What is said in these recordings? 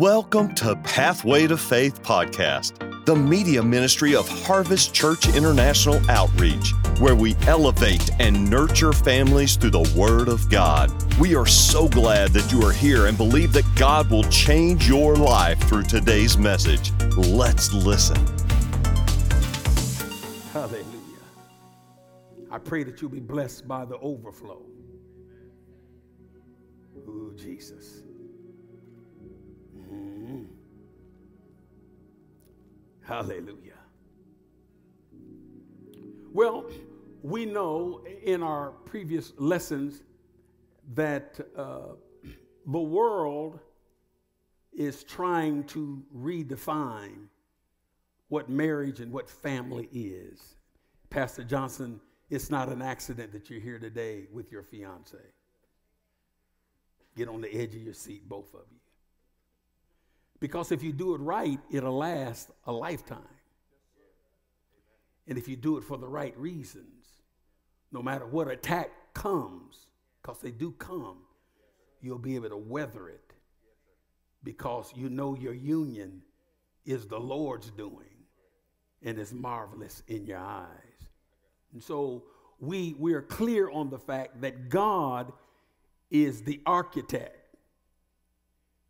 Welcome to Pathway to Faith podcast, the media ministry of Harvest Church International Outreach, where we elevate and nurture families through the Word of God. We are so glad that you are here and believe that God will change your life through today's message. Let's listen. Hallelujah. I pray that you'll be blessed by the overflow. Ooh, Jesus. Hallelujah. Well, we know in our previous lessons that uh, the world is trying to redefine what marriage and what family is. Pastor Johnson, it's not an accident that you're here today with your fiance. Get on the edge of your seat, both of you. Because if you do it right, it'll last a lifetime. And if you do it for the right reasons, no matter what attack comes, because they do come, you'll be able to weather it because you know your union is the Lord's doing and is marvelous in your eyes. And so we, we are clear on the fact that God is the architect,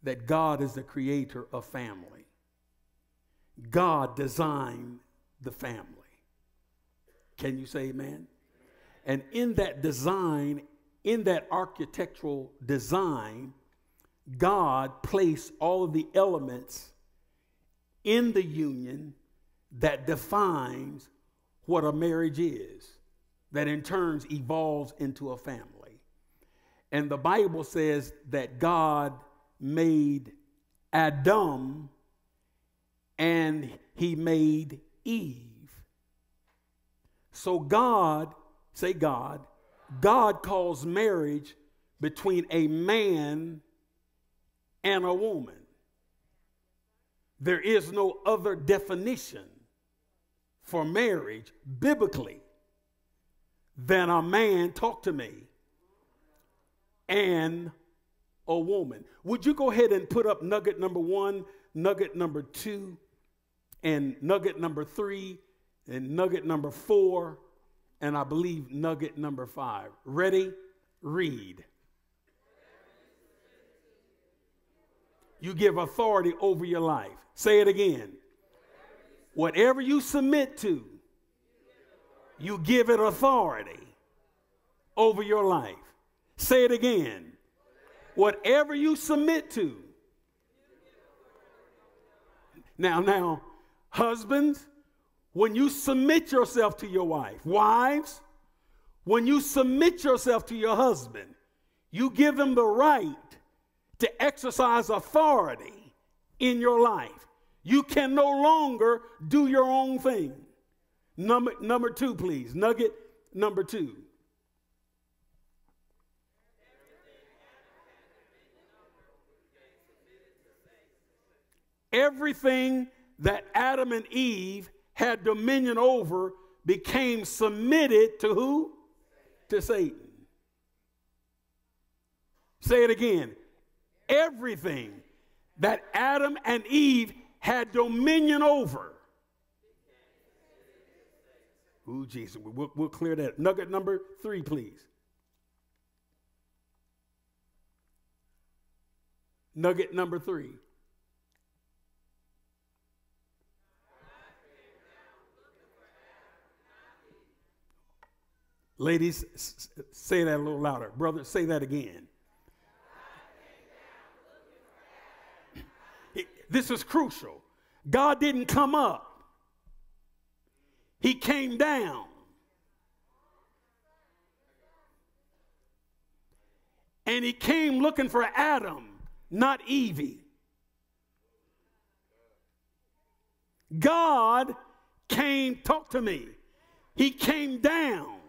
that God is the creator of family. God designed the family. Can you say amen? And in that design, in that architectural design, God placed all of the elements in the union that defines what a marriage is, that in turns evolves into a family. And the Bible says that God made Adam and he made Eve. So God, say God, God calls marriage between a man and a woman. There is no other definition for marriage biblically than a man, talk to me, and a woman. Would you go ahead and put up nugget number one, nugget number two, and nugget number three, and nugget number four, and I believe nugget number five? Ready? Read. You give authority over your life. Say it again. Whatever you submit to, you give it authority over your life. Say it again. Whatever you submit to. Now, now, husbands, when you submit yourself to your wife, wives, when you submit yourself to your husband, you give him the right to exercise authority in your life. You can no longer do your own thing. Number, number two, please. Nugget number two. Everything that Adam and Eve had dominion over became submitted to who? To Satan. Say it again. Everything that Adam and Eve had dominion over. Ooh, Jesus, we'll, we'll clear that. Nugget number three, please. Nugget number three. Ladies, say that a little louder. Brother, say that again. This is crucial. God didn't come up, He came down. And He came looking for Adam, not Evie. God came, talk to me. He came down.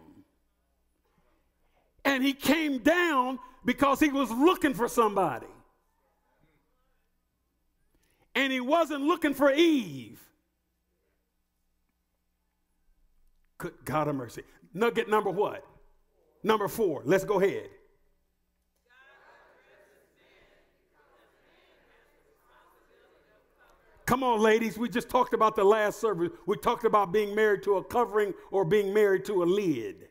And he came down because he was looking for somebody. And he wasn't looking for Eve. Good God of mercy. Nugget number what? Number four. Let's go ahead. Come on, ladies. We just talked about the last service. We talked about being married to a covering or being married to a lid.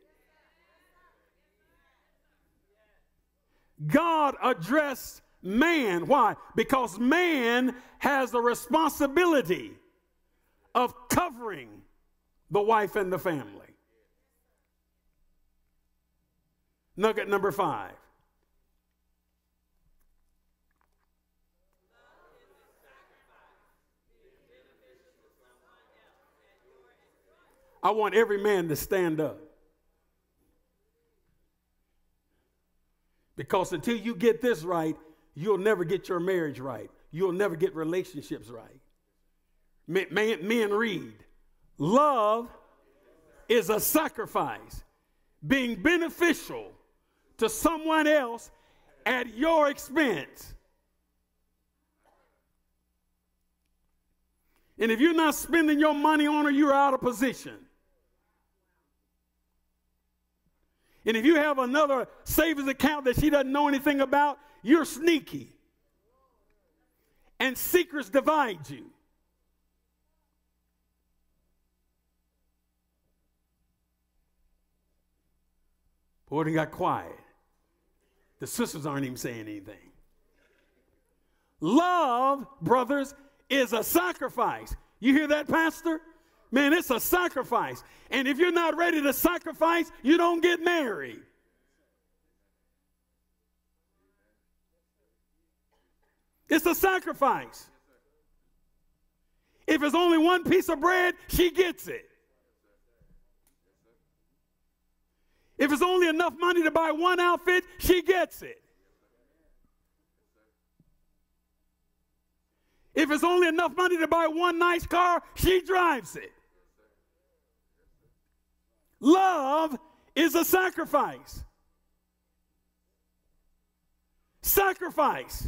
God addressed man. Why? Because man has the responsibility of covering the wife and the family. Nugget number five. I want every man to stand up. Because until you get this right, you'll never get your marriage right. You'll never get relationships right. Men, men read, love is a sacrifice, being beneficial to someone else at your expense. And if you're not spending your money on her, you're out of position. And if you have another savings account that she doesn't know anything about, you're sneaky. And secrets divide you. Boy, they got quiet. The sisters aren't even saying anything. Love, brothers, is a sacrifice. You hear that, Pastor? Man, it's a sacrifice. And if you're not ready to sacrifice, you don't get married. It's a sacrifice. If it's only one piece of bread, she gets it. If it's only enough money to buy one outfit, she gets it. If it's only enough money to buy one nice car, she drives it. Love is a sacrifice. Sacrifice.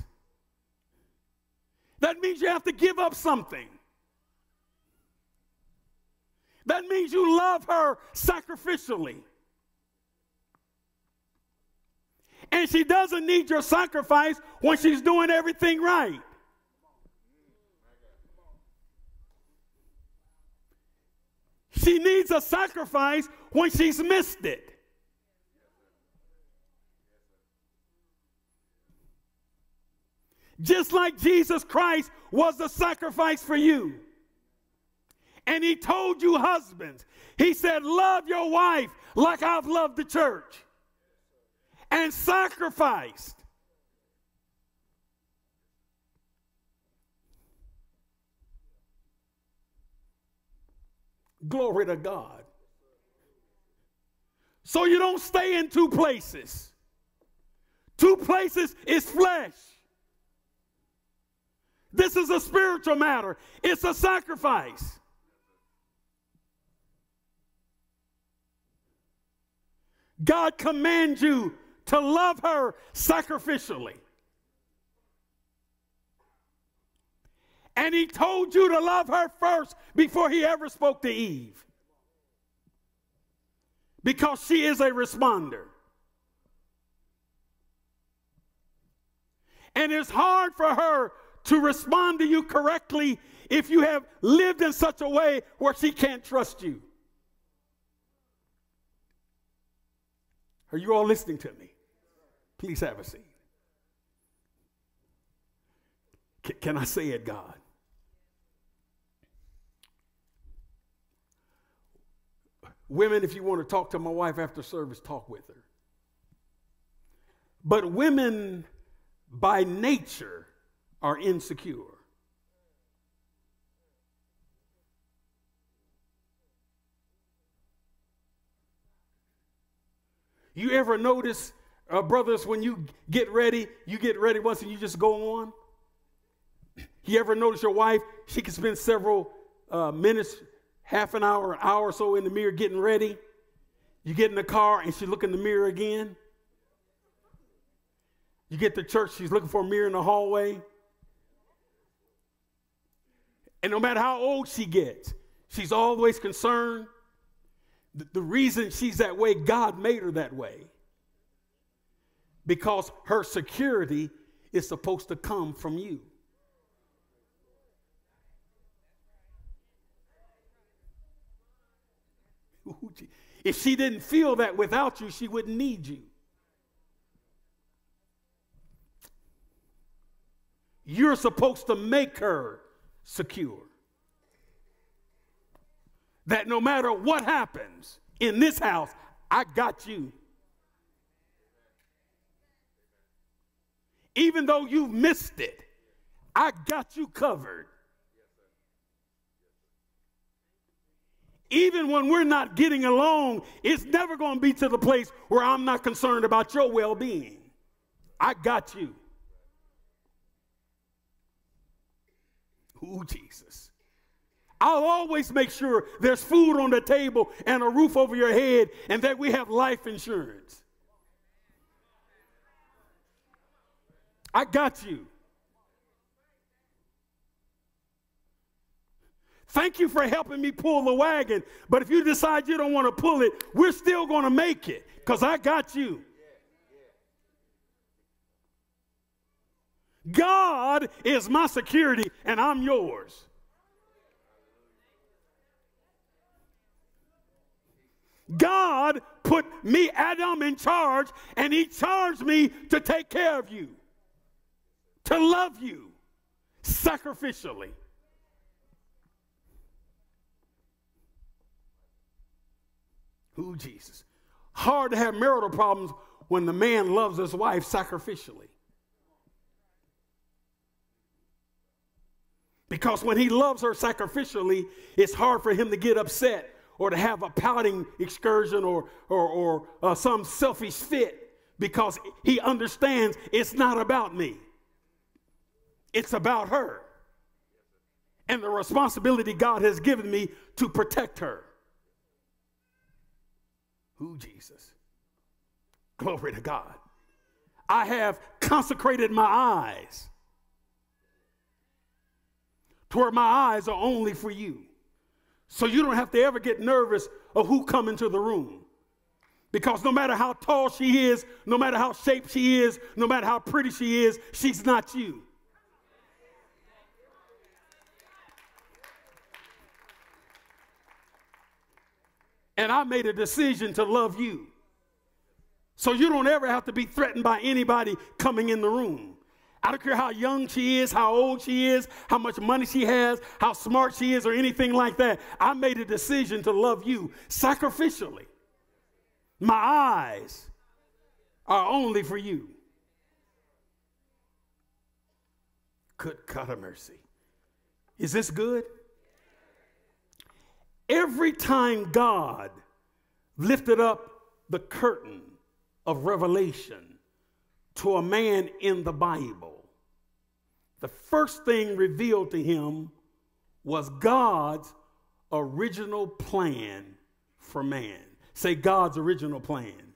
That means you have to give up something. That means you love her sacrificially. And she doesn't need your sacrifice when she's doing everything right. She needs a sacrifice when she's missed it. Just like Jesus Christ was the sacrifice for you. And he told you, husbands, he said, Love your wife like I've loved the church and sacrificed. Glory to God. So you don't stay in two places. Two places is flesh. This is a spiritual matter, it's a sacrifice. God commands you to love her sacrificially. And he told you to love her first before he ever spoke to Eve. Because she is a responder. And it's hard for her to respond to you correctly if you have lived in such a way where she can't trust you. Are you all listening to me? Please have a seat. can I say it, God? Women, if you want to talk to my wife after service, talk with her. But women, by nature, are insecure. You ever notice, uh, brothers, when you get ready, you get ready once and you just go on? You ever notice your wife, she can spend several uh, minutes half an hour, an hour or so in the mirror getting ready. You get in the car and she look in the mirror again. You get to church, she's looking for a mirror in the hallway. And no matter how old she gets, she's always concerned. The, the reason she's that way, God made her that way. Because her security is supposed to come from you. If she didn't feel that without you, she wouldn't need you. You're supposed to make her secure. That no matter what happens in this house, I got you. Even though you've missed it, I got you covered. Even when we're not getting along, it's never going to be to the place where I'm not concerned about your well being. I got you. Ooh, Jesus. I'll always make sure there's food on the table and a roof over your head and that we have life insurance. I got you. Thank you for helping me pull the wagon. But if you decide you don't want to pull it, we're still going to make it because I got you. God is my security and I'm yours. God put me, Adam, in charge, and He charged me to take care of you, to love you sacrificially. Who, Jesus? Hard to have marital problems when the man loves his wife sacrificially. Because when he loves her sacrificially, it's hard for him to get upset or to have a pouting excursion or, or, or uh, some selfish fit because he understands it's not about me, it's about her. And the responsibility God has given me to protect her. Who, Jesus? Glory to God. I have consecrated my eyes to where my eyes are only for you. So you don't have to ever get nervous of who come into the room. Because no matter how tall she is, no matter how shaped she is, no matter how pretty she is, she's not you. And I made a decision to love you. So you don't ever have to be threatened by anybody coming in the room. I don't care how young she is, how old she is, how much money she has, how smart she is, or anything like that. I made a decision to love you sacrificially. My eyes are only for you. Good God of mercy. Is this good? Every time God lifted up the curtain of revelation to a man in the Bible, the first thing revealed to him was God's original plan for man. Say God's original plan.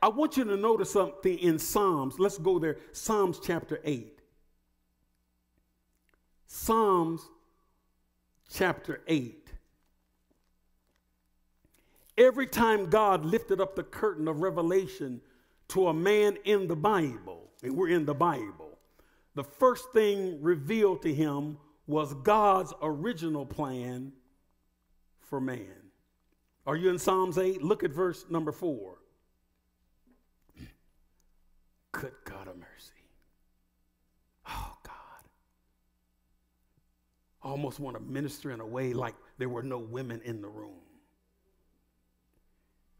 I want you to notice something in Psalms. Let's go there. Psalms chapter 8. Psalms chapter 8. Every time God lifted up the curtain of revelation to a man in the Bible, and we're in the Bible, the first thing revealed to him was God's original plan for man. Are you in Psalms 8? Look at verse number 4. Good God of mercy. Oh, God. I almost want to minister in a way like there were no women in the room.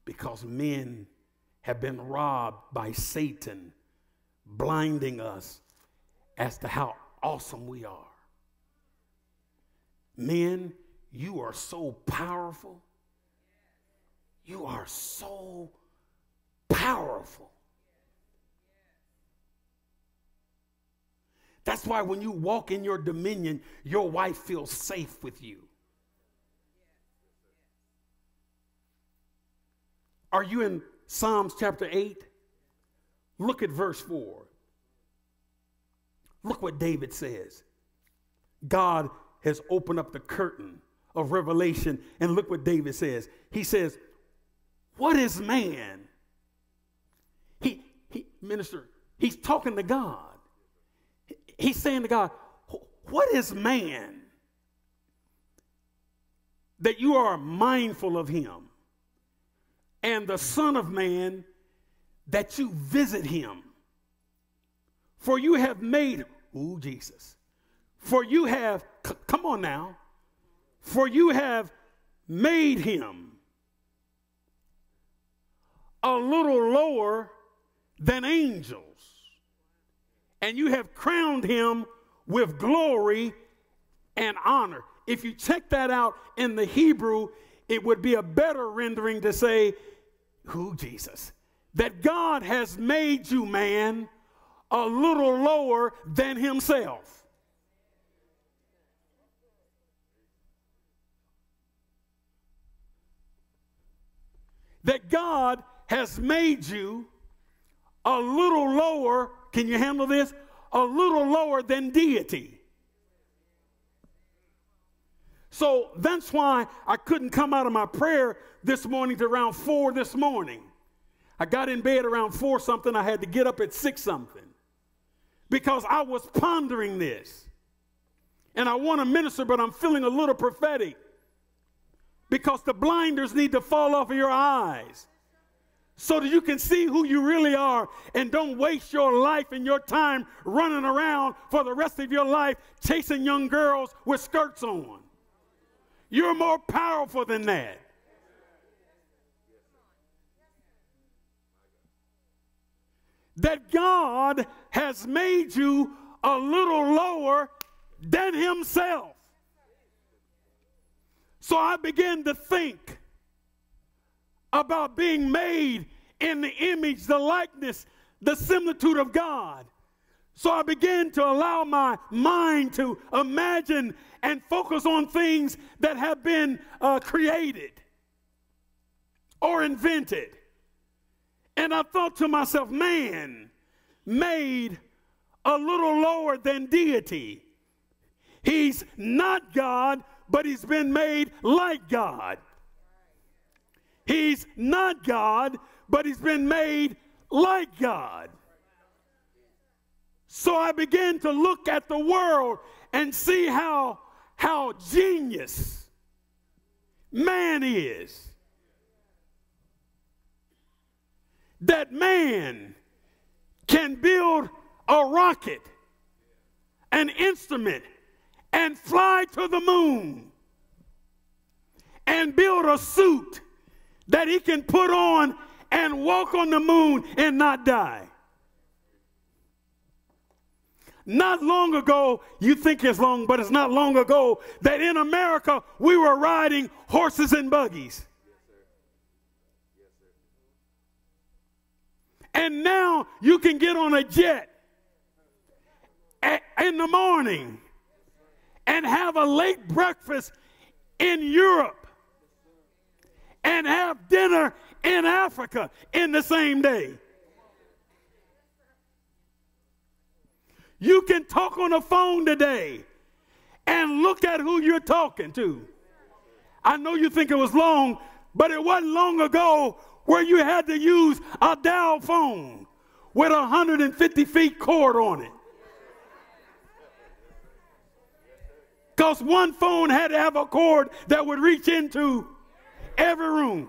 Because men have been robbed by Satan, blinding us as to how awesome we are. Men, you are so powerful. You are so powerful. That's why when you walk in your dominion, your wife feels safe with you. Are you in Psalms chapter 8? Look at verse 4. Look what David says. God has opened up the curtain of revelation, and look what David says. He says, What is man? He, he minister, he's talking to God. He's saying to God, What is man? That you are mindful of him. and the Son of Man that you visit him. For you have made, ooh, Jesus. For you have, come on now, for you have made him a little lower than angels, and you have crowned him with glory and honor. If you check that out in the Hebrew, it would be a better rendering to say, Who, Jesus? That God has made you, man, a little lower than himself. That God has made you a little lower, can you handle this? A little lower than deity. So that's why I couldn't come out of my prayer this morning to around four this morning. I got in bed around four something. I had to get up at six something because I was pondering this. And I want to minister, but I'm feeling a little prophetic because the blinders need to fall off of your eyes so that you can see who you really are and don't waste your life and your time running around for the rest of your life chasing young girls with skirts on. You're more powerful than that. That God has made you a little lower than Himself. So I began to think about being made in the image, the likeness, the similitude of God. So I began to allow my mind to imagine and focus on things that have been uh, created or invented. And I thought to myself, man, made a little lower than deity. He's not God, but he's been made like God. He's not God, but he's been made like God. So I began to look at the world and see how, how genius man is. That man can build a rocket, an instrument, and fly to the moon and build a suit that he can put on and walk on the moon and not die. Not long ago, you think it's long, but it's not long ago, that in America we were riding horses and buggies. And now you can get on a jet in the morning and have a late breakfast in Europe and have dinner in Africa in the same day. You can talk on the phone today and look at who you're talking to. I know you think it was long, but it wasn't long ago where you had to use a dial phone with a 150 feet cord on it. Because one phone had to have a cord that would reach into every room.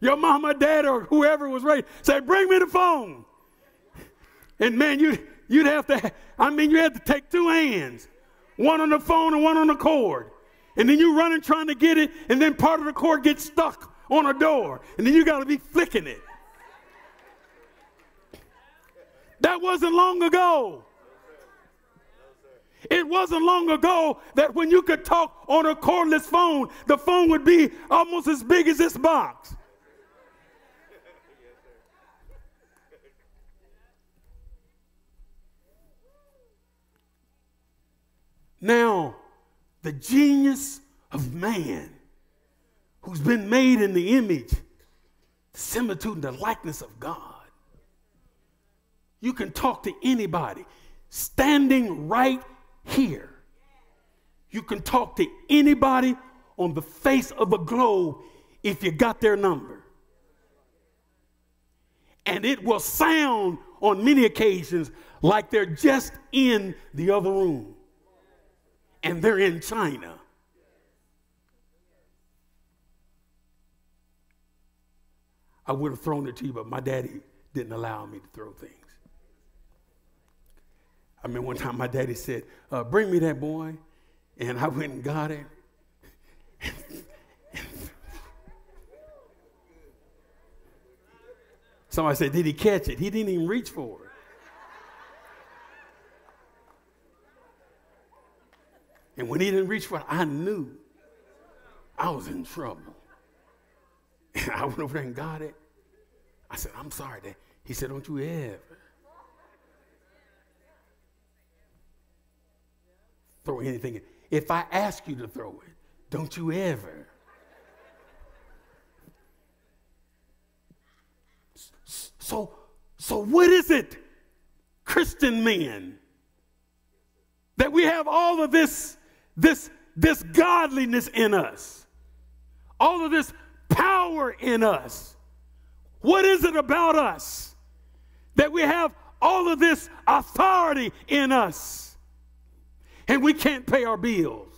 Your mama, dad, or whoever was raised say, "Bring me the phone." And man, you you'd have to. I mean, you had to take two hands, one on the phone and one on the cord, and then you're running trying to get it, and then part of the cord gets stuck on a door, and then you got to be flicking it. That wasn't long ago. It wasn't long ago that when you could talk on a cordless phone, the phone would be almost as big as this box. Now, the genius of man, who's been made in the image, the similitude, and the likeness of God. You can talk to anybody standing right here. You can talk to anybody on the face of the globe if you got their number. And it will sound on many occasions like they're just in the other room and they're in China. I would have thrown it to you, but my daddy didn't allow me to throw things. I mean, one time my daddy said, uh, Bring me that boy. And I went and got it. Somebody said, Did he catch it? He didn't even reach for it. And when he didn't reach for it, I knew I was in trouble. And I went over there and got it. I said, I'm sorry, Dad. He said, Don't you ever throw anything in. If I ask you to throw it, don't you ever. So, so what is it, Christian men, that we have all of this, this, this godliness in us, all of this power in us? What is it about us that we have all of this authority in us and we can't pay our bills?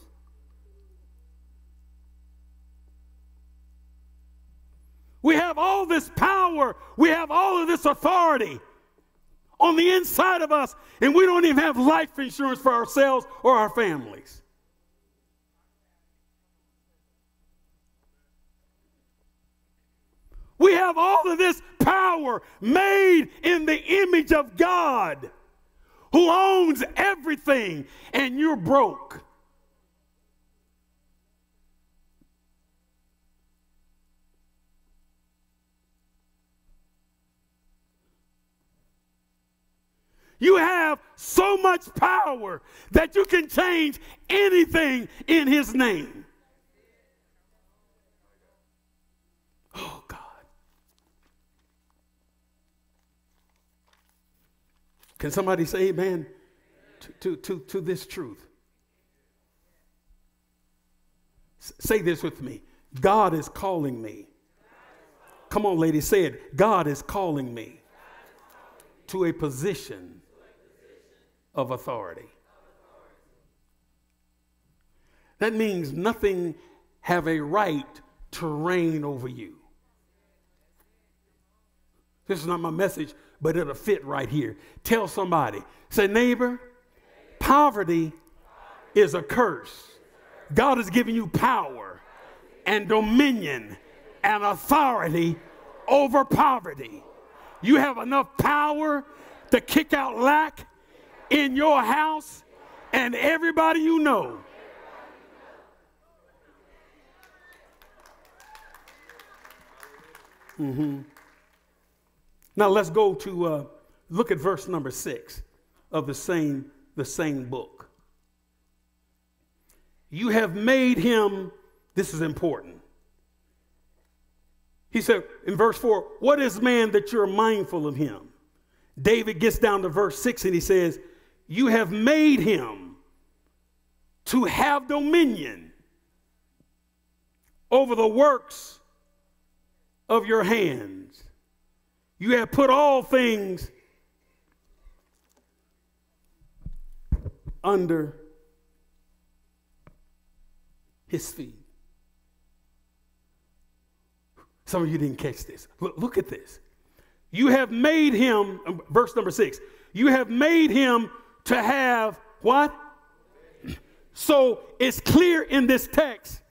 We have all this power, we have all of this authority on the inside of us, and we don't even have life insurance for ourselves or our families. We have all of this power made in the image of God who owns everything, and you're broke. You have so much power that you can change anything in His name. Can somebody say amen to, to, to, to this truth? S- say this with me God is calling me. Come on, ladies, say it. God is calling me to a position of authority. That means nothing have a right to reign over you. This is not my message, but it'll fit right here. Tell somebody, say, neighbor, poverty is a curse. God has given you power and dominion and authority over poverty. You have enough power to kick out lack in your house and everybody you know. Mm-hmm. Now let's go to uh, look at verse number six of the same the same book. You have made him. This is important. He said in verse 4, What is man that you're mindful of him? David gets down to verse 6 and he says, You have made him to have dominion over the works of your hands. You have put all things under his feet. Some of you didn't catch this. Look, look, at this. You have made him, um, verse number six, you have made him to have what? So it's clear in this text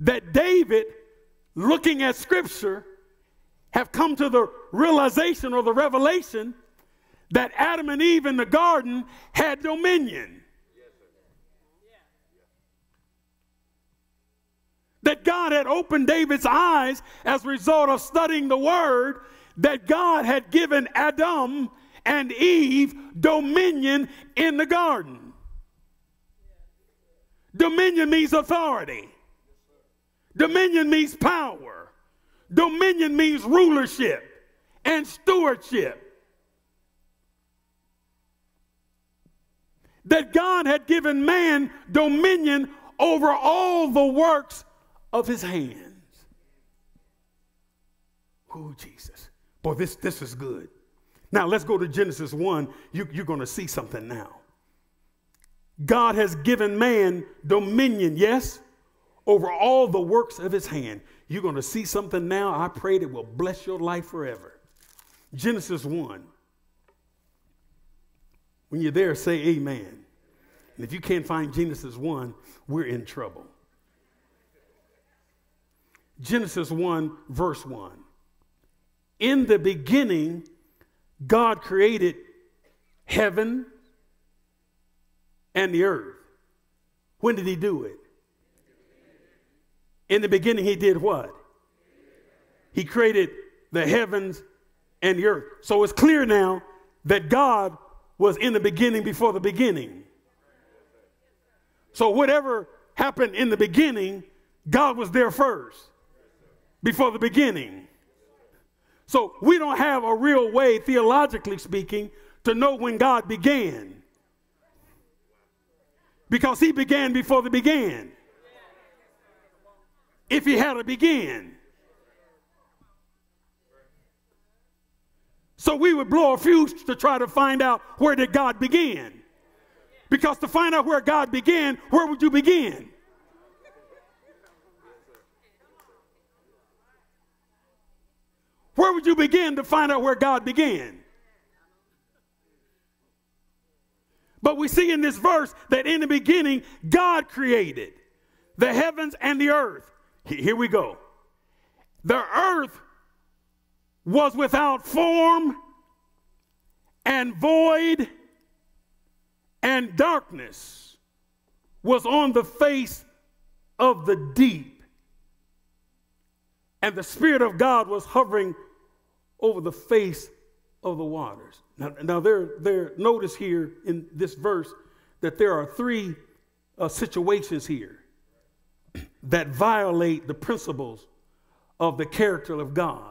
that David, looking at scripture, have come to the realization or the revelation that Adam and Eve in the garden had dominion. that God had opened David's eyes as a result of studying the word, that God had given Adam and Eve dominion in the garden. Dominion means authority. Dominion means power. Dominion means rulership and stewardship. That God had given man dominion over all the works of his hands. Oh, Jesus. Boy, this, this is good. Now, let's go to Genesis 1. You, you're going to see something now. God has given man dominion, yes, over all the works of his hand. You're going to see something now. I pray that will bless your life forever. Genesis 1. When you're there, say amen. And if you can't find Genesis 1, we're in trouble. Genesis 1, verse 1. In the beginning, God created heaven and the earth. When did he do it? In the beginning, he did what? He created the heavens and the earth. So it's clear now that God was in the beginning before the beginning. So whatever happened in the beginning, God was there first before the beginning. So we don't have a real way, theologically speaking, to know when God began. Because he began before the began. If he had a begin. So we would blow a fuse to try to find out where did God begin. Because to find out where God began, where would you begin? Where would you begin to find out where God began? But we see in this verse that in the beginning, God created the heavens and the earth. Here we go. The earth was without form and void, and darkness was on the face of the deep. And the Spirit of God was hovering over the face of the waters. Now, now there, there, notice here in this verse that there are three uh, situations here that violate the principles of the character of God.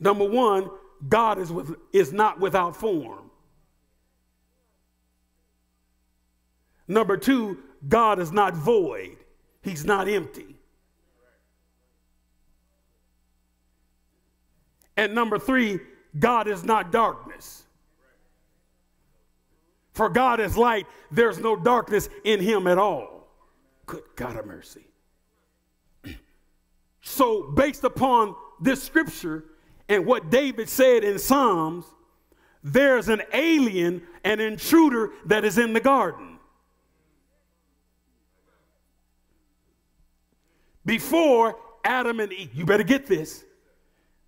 Number one, God is, with, is not without form. Number two, God is not void, He's not empty. And number three, God is not darkness. For God is light, there's no darkness in him at all. Good God of mercy. So, based upon this scripture and what David said in Psalms, there's an alien, an intruder that is in the garden. Before Adam and Eve, you better get this.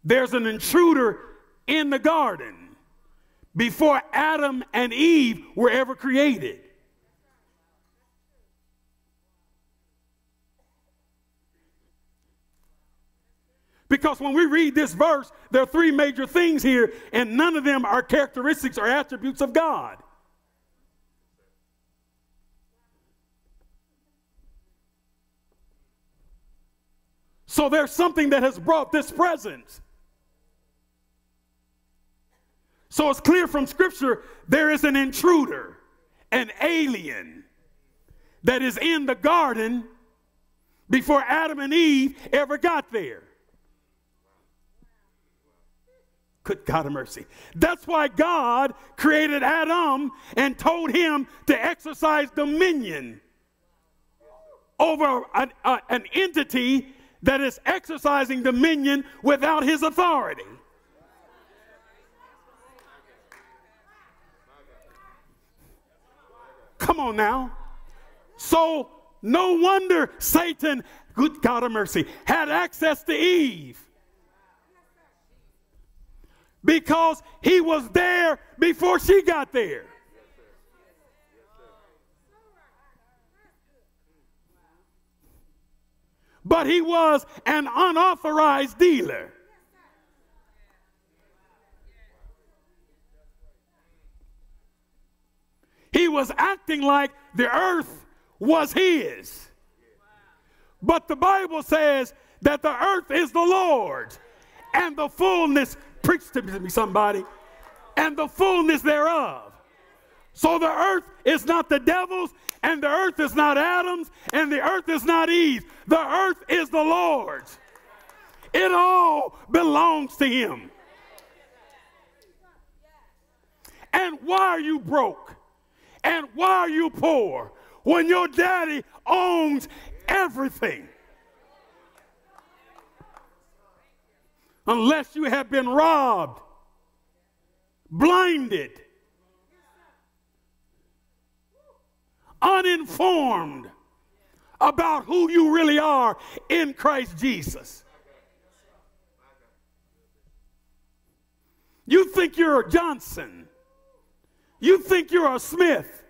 There's an intruder in the garden before Adam and Eve were ever created. Because when we read this verse, there are three major things here, and none of them are characteristics or attributes of God. So there's something that has brought this presence. So it's clear from Scripture there is an intruder, an alien that is in the garden before Adam and Eve ever got there. Good God of mercy. That's why God created Adam and told him to exercise dominion over an, uh, an entity that is exercising dominion without his authority. Come on now. So, no wonder Satan, good God of mercy, had access to Eve. Because he was there before she got there. But he was an unauthorized dealer. He was acting like the earth was his. But the Bible says that the earth is the Lord's and the fullness, preach to me somebody, and the fullness thereof. So the earth is not the devil's, and the earth is not Adam's, and the earth is not Eve's. The earth is the Lord's. It all belongs to him. And why are you broke? And why are you poor when your daddy owns everything. Unless you have been robbed, blinded, uninformed about who you really are in Christ Jesus. You think you're a Johnson. You think you're a Smith.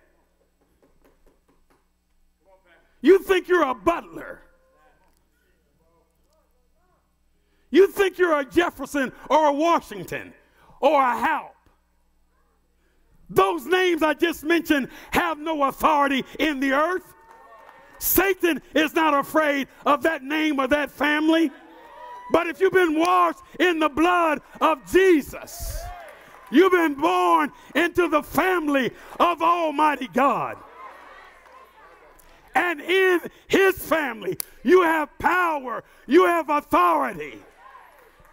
You think you're a butler. You think you're a Jefferson or a Washington or a Halp. Those names I just mentioned have no authority in the earth. Satan is not afraid of that name or that family. But if you've been washed in the blood of Jesus, you've been born into the family of Almighty God. And in his family, you have power, you have authority,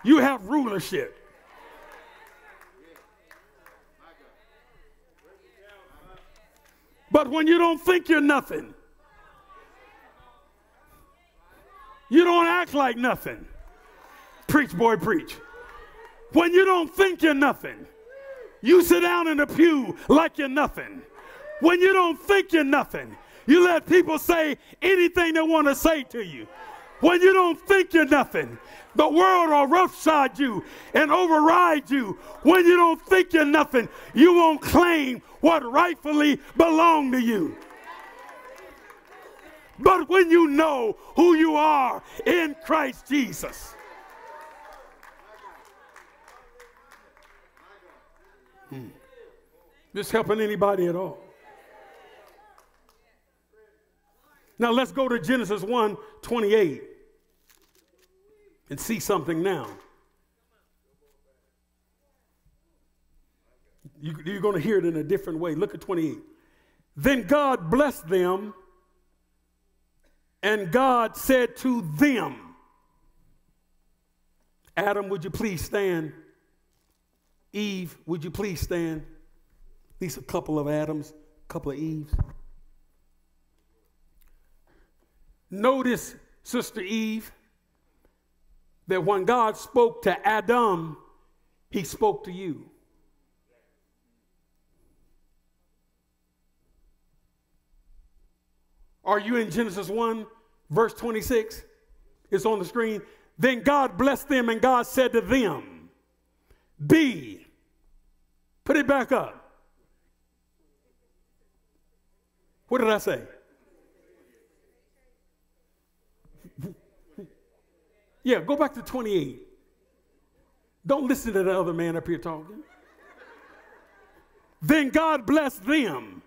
you have rulership. But when you don't think you're nothing, you don't act like nothing. Preach, boy, preach. When you don't think you're nothing, you sit down in the pew like you're nothing. When you don't think you're nothing, you let people say anything they want to say to you. When you don't think you're nothing, the world will roughshod you and override you. When you don't think you're nothing, you won't claim what rightfully belong to you. But when you know who you are in Christ Jesus, hmm. this helping anybody at all? Now let's go to Genesis 1 28 and see something now. You, are going to hear it in a different way. Look at 28. Then God blessed them, and God said to them, Adam, would you please stand? Eve, would you please stand? At least a couple of Adams, a couple of Eves. Notice, Sister Eve, that when God spoke to Adam, he spoke to you. Are you in Genesis 1, verse 26? It's on the screen. Then God blessed them, and God said to them, Be. Put it back up. What did I say? Yeah, go back to 28. Don't listen to the other man up here talking. then God blessed them.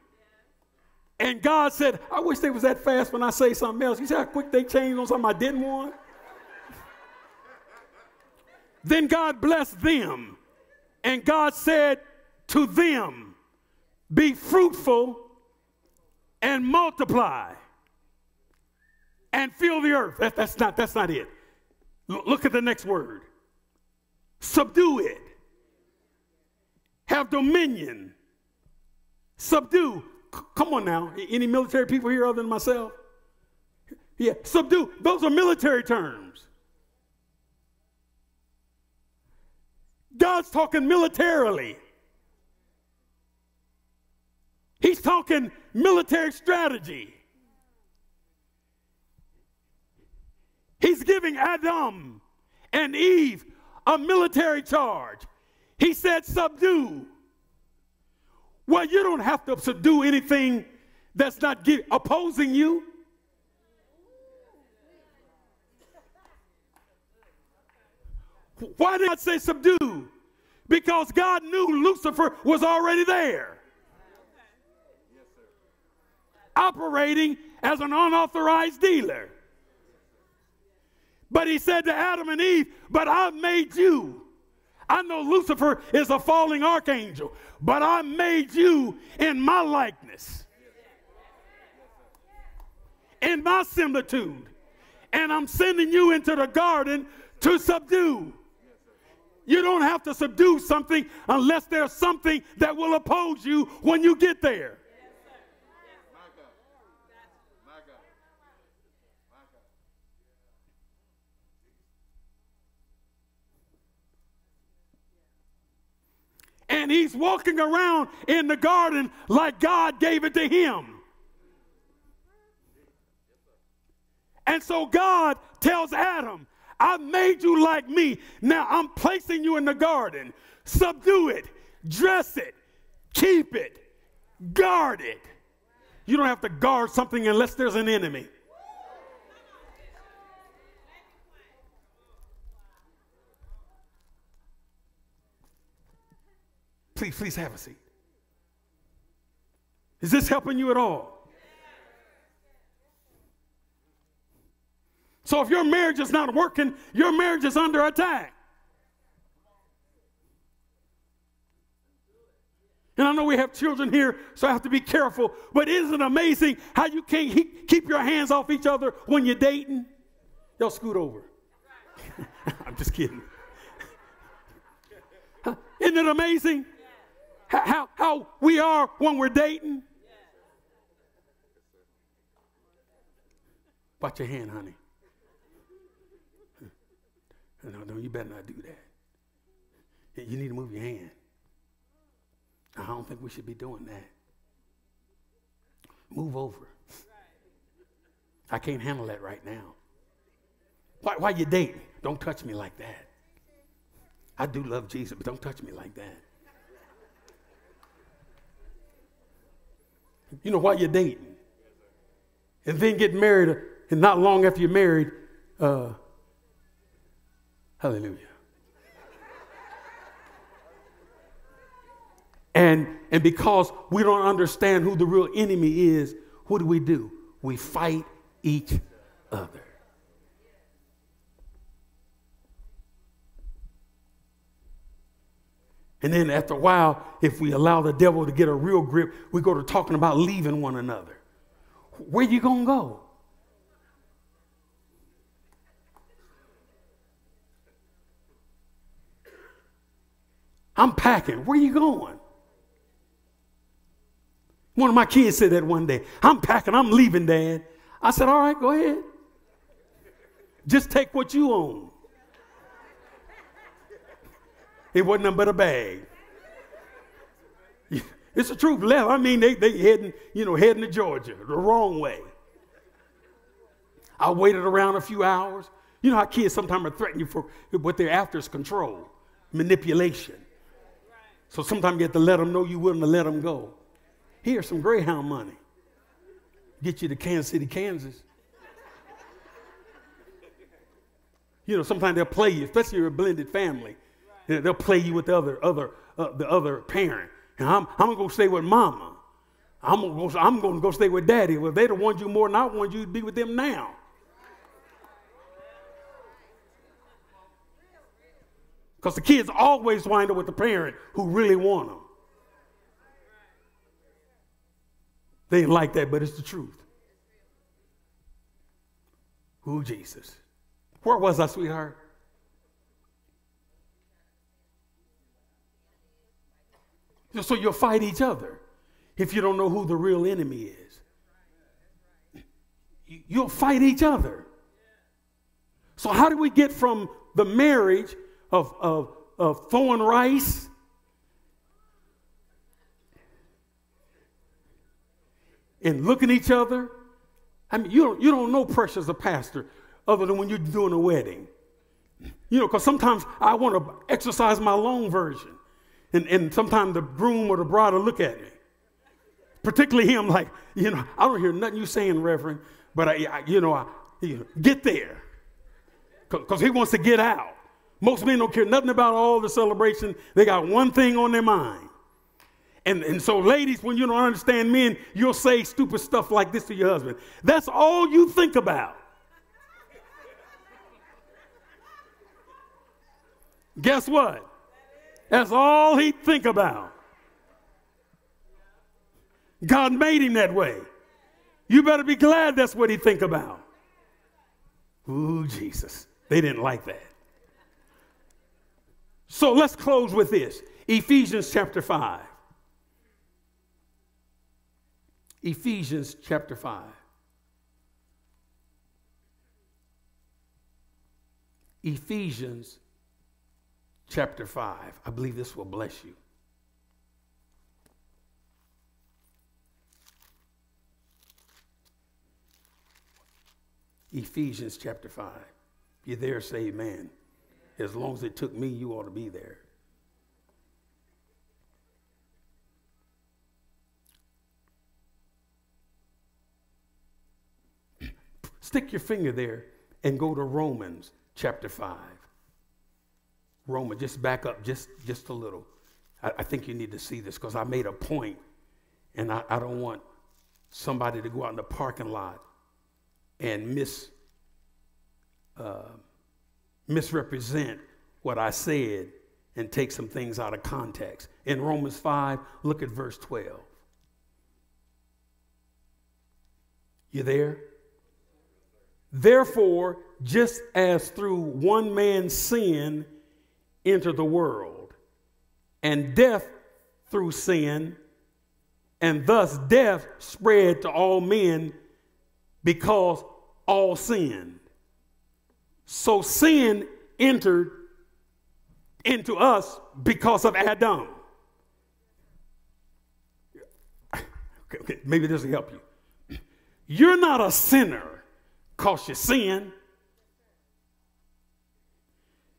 And God said, I wish they was that fast when I say something else. You see how quick they changed on something I didn't want? then God blessed them. And God said to them, Be fruitful and multiply and fill the earth. That, that's, not, that's not it. Look at the next word subdue it, have dominion, subdue. C- come on now. Any military people here other than myself? Yeah, subdue. Those are military terms. God's talking militarily. He's talking military strategy. He's giving Adam and Eve a military charge. He said, subdue. Well, you don't have to subdue anything that's not give, opposing you. Why did I say subdue? Because God knew Lucifer was already there. Operating as an unauthorized dealer. But he said to Adam and Eve, But I've made you. I know Lucifer is a falling archangel, but I made you in my likeness, in my similitude. And I'm sending you into the garden to subdue. You don't have to subdue something unless there's something that will oppose you when you get there. And he's walking around in the garden like God gave it to him. And so God tells Adam, I made you like me. Now I'm placing you in the garden. Subdue it, dress it, keep it, guard it. You don't have to guard something unless there's an enemy. Please, please have a seat. Is this helping you at all? So if your marriage is not working, your marriage is under attack. And I know we have children here, so I have to be careful. But isn't it amazing how you can't keep your hands off each other when you're dating? Y'all scoot over. I'm just kidding. Isn't it amazing how, how, we are when we're dating? Watch your hand, honey. No, no, you better not do that. You need to move your hand. I don't think we should be doing that. Move over. I can't handle that right now. Why, why you dating? Don't touch me like that. I do love Jesus, but don't touch me like that. You know why you're dating? And then get married, and not long after you're married, uh, Hallelujah. And, and because we don't understand who the real enemy is, what do we do? We fight each other. And then after a while, if we allow the devil to get a real grip, we go to talking about leaving one another. Where you gonna go? I'm packing. Where you going? One of my kids said that one day. I'm packing. I'm leaving, Dad. I said, All right, go ahead. Just take what you own. It wasn't nothing but a bag. It's the truth. Left. I mean, they they heading, you know, heading to Georgia the wrong way. I waited around a few hours. You know how kids sometimes are threatening you for what they're after is control, manipulation. So sometimes you have to let them know you're willing to let them go. Here's some Greyhound money. Get you to Kansas City, Kansas. You know, sometimes they'll play you, especially if you're a blended family. They'll play you with the other, other, uh, the other parent. And I'm, I'm gonna go stay with mama. I'm gonna, go, I'm gonna go stay with daddy. Well, they don't want you more than I want you to be with them now. Because the kids always wind up with the parent who really want them. They ain't like that, but it's the truth. Who Jesus? Where was I, sweetheart? So you'll fight each other if you don't know who the real enemy is. You'll fight each other. So, how do we get from the marriage of, of, of throwing rice. And looking each other. I mean, you don't, you don't know pressure as a pastor other than when you're doing a wedding. You know, because sometimes I want to exercise my long version. And, and sometimes the groom or the bride will look at me. Particularly him, like, you know, I don't hear nothing you saying, Reverend, but I, I you know, I, you know, get there. Because he wants to get out. Most men don't care nothing about all the celebration. They got one thing on their mind. And, and so, ladies, when you don't understand men, you'll say stupid stuff like this to your husband. That's all you think about. Guess what? That's all he'd think about. God made him that way. You better be glad that's what he think about. Ooh, Jesus. They didn't like that. So let's close with this Ephesians chapter 5. Ephesians chapter 5. Ephesians chapter 5. I believe this will bless you. Ephesians chapter 5. You there, say amen. As long as it took me, you ought to be there. Stick your finger there and go to Romans chapter 5. Romans, just back up just, just a little. I, I think you need to see this because I made a point and I, I don't want somebody to go out in the parking lot and mis, uh, misrepresent what I said and take some things out of context. In Romans 5, look at verse 12. You there? Therefore, just as through one man's sin entered the world, and death through sin, and thus death spread to all men because all sinned. So sin entered into us because of Adam. Okay, okay, maybe this will help you. You're not a sinner because you sin.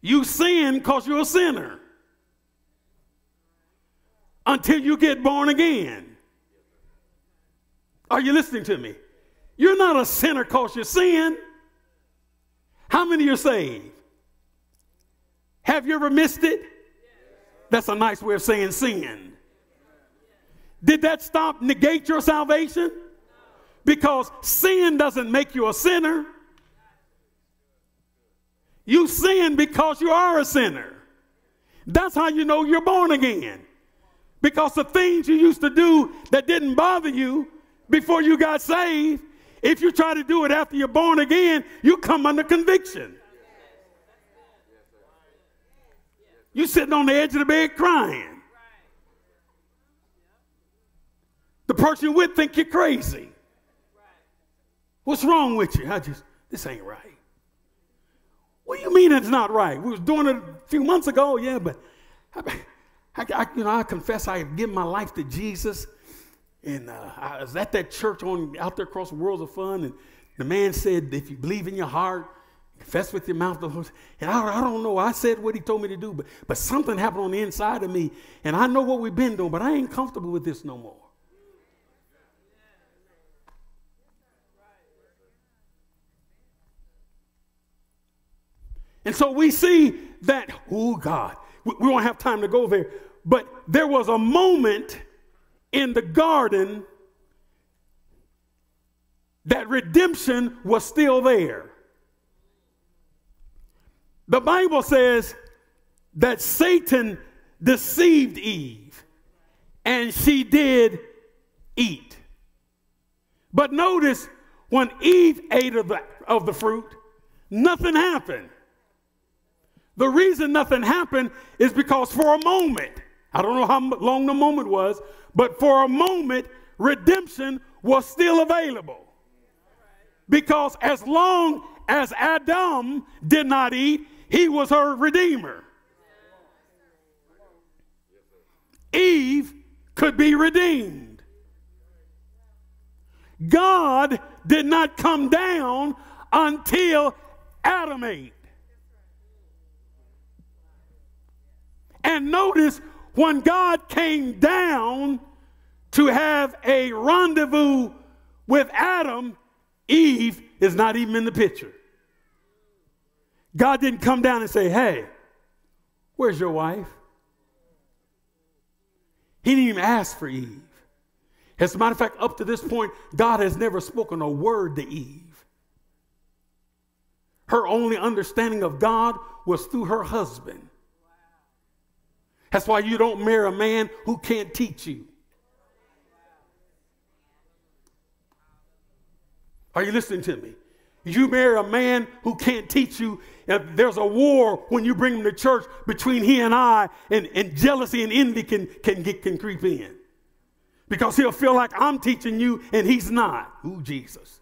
You sin because you're a sinner until you get born again. Are you listening to me? You're not a sinner because you sin. How many are saved? Have you ever missed it? That's a nice way of saying sin. Did that stop negate your salvation? Because sin doesn't make you a sinner. You sin because you are a sinner. That's how you know you're born again. Because the things you used to do that didn't bother you before you got saved, if you try to do it after you're born again, you come under conviction. You sitting on the edge of the bed crying. The person with think you're crazy. What's wrong with you? I just, this ain't right. What do you mean it's not right? We was doing it a few months ago, yeah, but I, I, you know, I confess I have given my life to Jesus, and uh, I was at that church on out there across the worlds of fun, and the man said, if you believe in your heart, confess with your mouth, the Lord. and I, I don't know. I said what he told me to do, but but something happened on the inside of me, and I know what we've been doing, but I ain't comfortable with this no more. And so we see that, oh God, we, we won't have time to go there, but there was a moment in the garden that redemption was still there. The Bible says that Satan deceived Eve and she did eat. But notice when Eve ate of the, of the fruit, nothing happened. The reason nothing happened is because for a moment, I don't know how long the moment was, but for a moment, redemption was still available. Because as long as Adam did not eat, he was her redeemer. Eve could be redeemed. God did not come down until Adam ate. And notice when God came down to have a rendezvous with Adam, Eve is not even in the picture. God didn't come down and say, Hey, where's your wife? He didn't even ask for Eve. As a matter of fact, up to this point, God has never spoken a word to Eve. Her only understanding of God was through her husband. That's why you don't marry a man who can't teach you. Are you listening to me? You marry a man who can't teach you. And there's a war when you bring him to church between he and I, and, and jealousy and envy can, can, get, can creep in. Because he'll feel like I'm teaching you and he's not. Ooh, Jesus.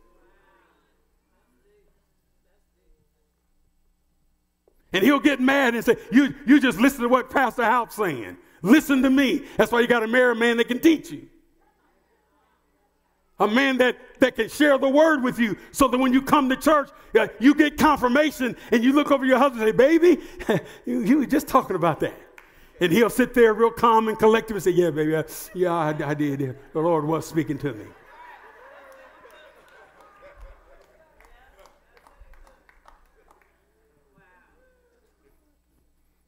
And he'll get mad and say, You, you just listen to what Pastor Halp's saying. Listen to me. That's why you got to marry a man that can teach you. A man that, that can share the word with you so that when you come to church, uh, you get confirmation and you look over your husband and say, Baby, you, were just talking about that. And he'll sit there real calm and collective and say, Yeah, baby, I, yeah, I, I did. The Lord was speaking to me.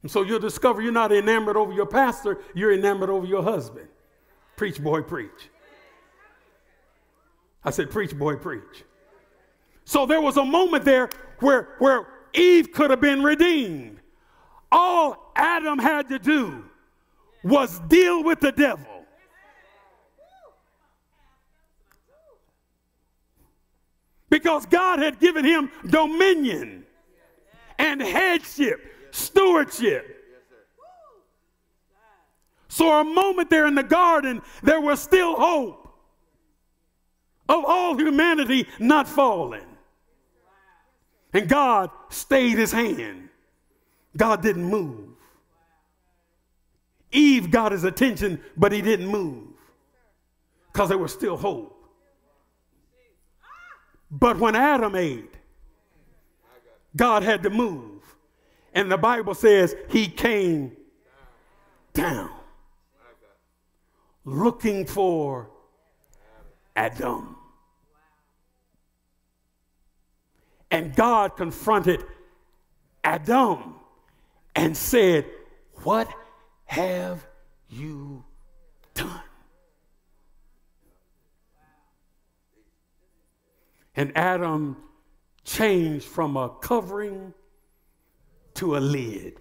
And so you'll discover you're not enamored over your pastor, you're enamored over your husband. Preach, boy, preach. I said, Preach, boy, preach. So there was a moment there where, where Eve could have been redeemed. All Adam had to do was deal with the devil. Because God had given him dominion and headship stewardship. So, a moment there in the garden, there was still hope of all humanity not falling. And God stayed his hand. God didn't move. Eve got his attention, but he didn't move because there was still hope. But when Adam ate, God had to move. And the Bible says he came down looking for Adam. And God confronted Adam and said, What have you done? And Adam changed from a covering to a lid.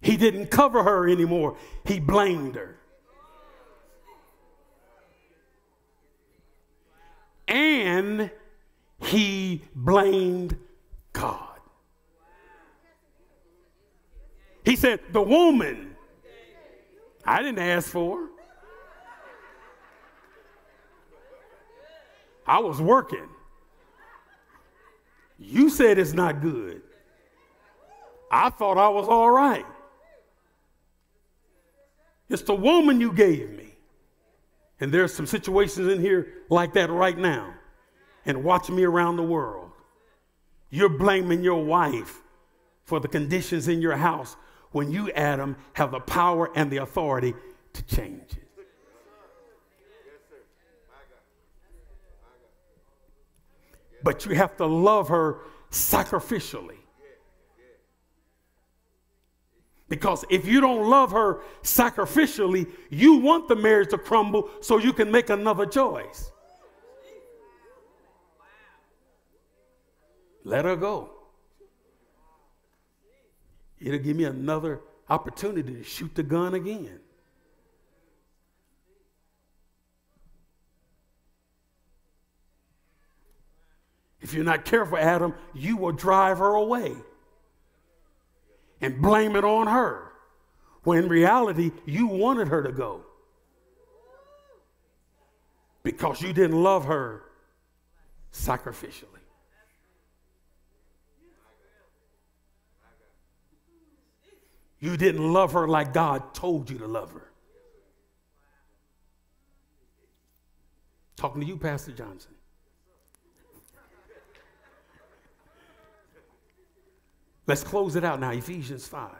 He didn't cover her anymore, he blamed her. And he blamed God. He said, The woman I didn't ask for. I was working. You said it's not good. I thought I was all right. It's the woman you gave me. And there's some situations in here like that right now. And watch me around the world. You're blaming your wife for the conditions in your house when you, Adam, have the power and the authority to change it. But you have to love her sacrificially. Because if you don't love her sacrificially, you want the marriage to crumble so you can make another choice. Let her go. It'll give me another opportunity to shoot the gun again. If you're not careful, Adam, you will drive her away and blame it on her. When in reality, you wanted her to go because you didn't love her sacrificially. You didn't love her like God told you to love her. Talking to you, Pastor Johnson. Let's close it out now. Ephesians 5.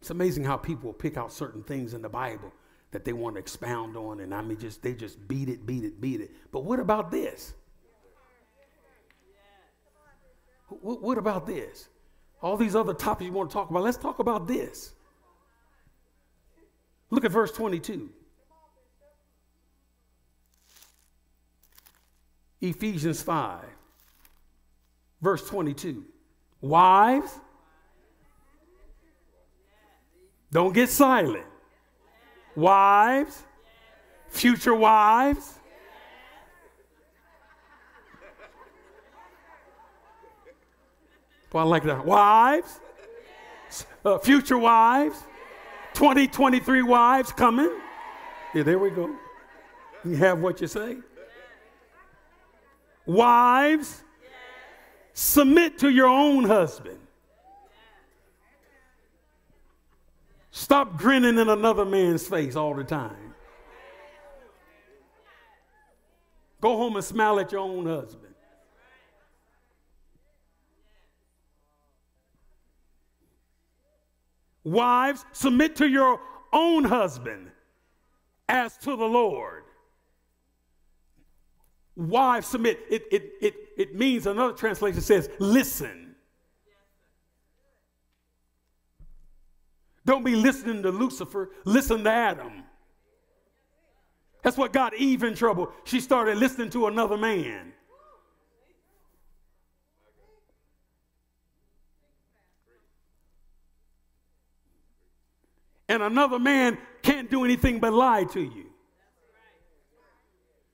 It's amazing how people pick out certain things in the Bible that they want to expound on, and I mean, just they just beat it, beat it, beat it. But what about this? What about this? All these other topics you want to talk about, let's talk about this. Look at verse 22. Ephesians 5, verse 22. Wives, don't get silent. Wives, future wives, Well, I like that. Wives, uh, future wives, 2023 wives coming. Yeah, there we go. You have what you say. Wives, submit to your own husband. Stop grinning in another man's face all the time. Go home and smile at your own husband. Wives, submit to your own husband as to the Lord. Wives, submit. It, it, it, it means, another translation says, listen. Don't be listening to Lucifer, listen to Adam. That's what got Eve in trouble. She started listening to another man. And another man can't do anything but lie to you.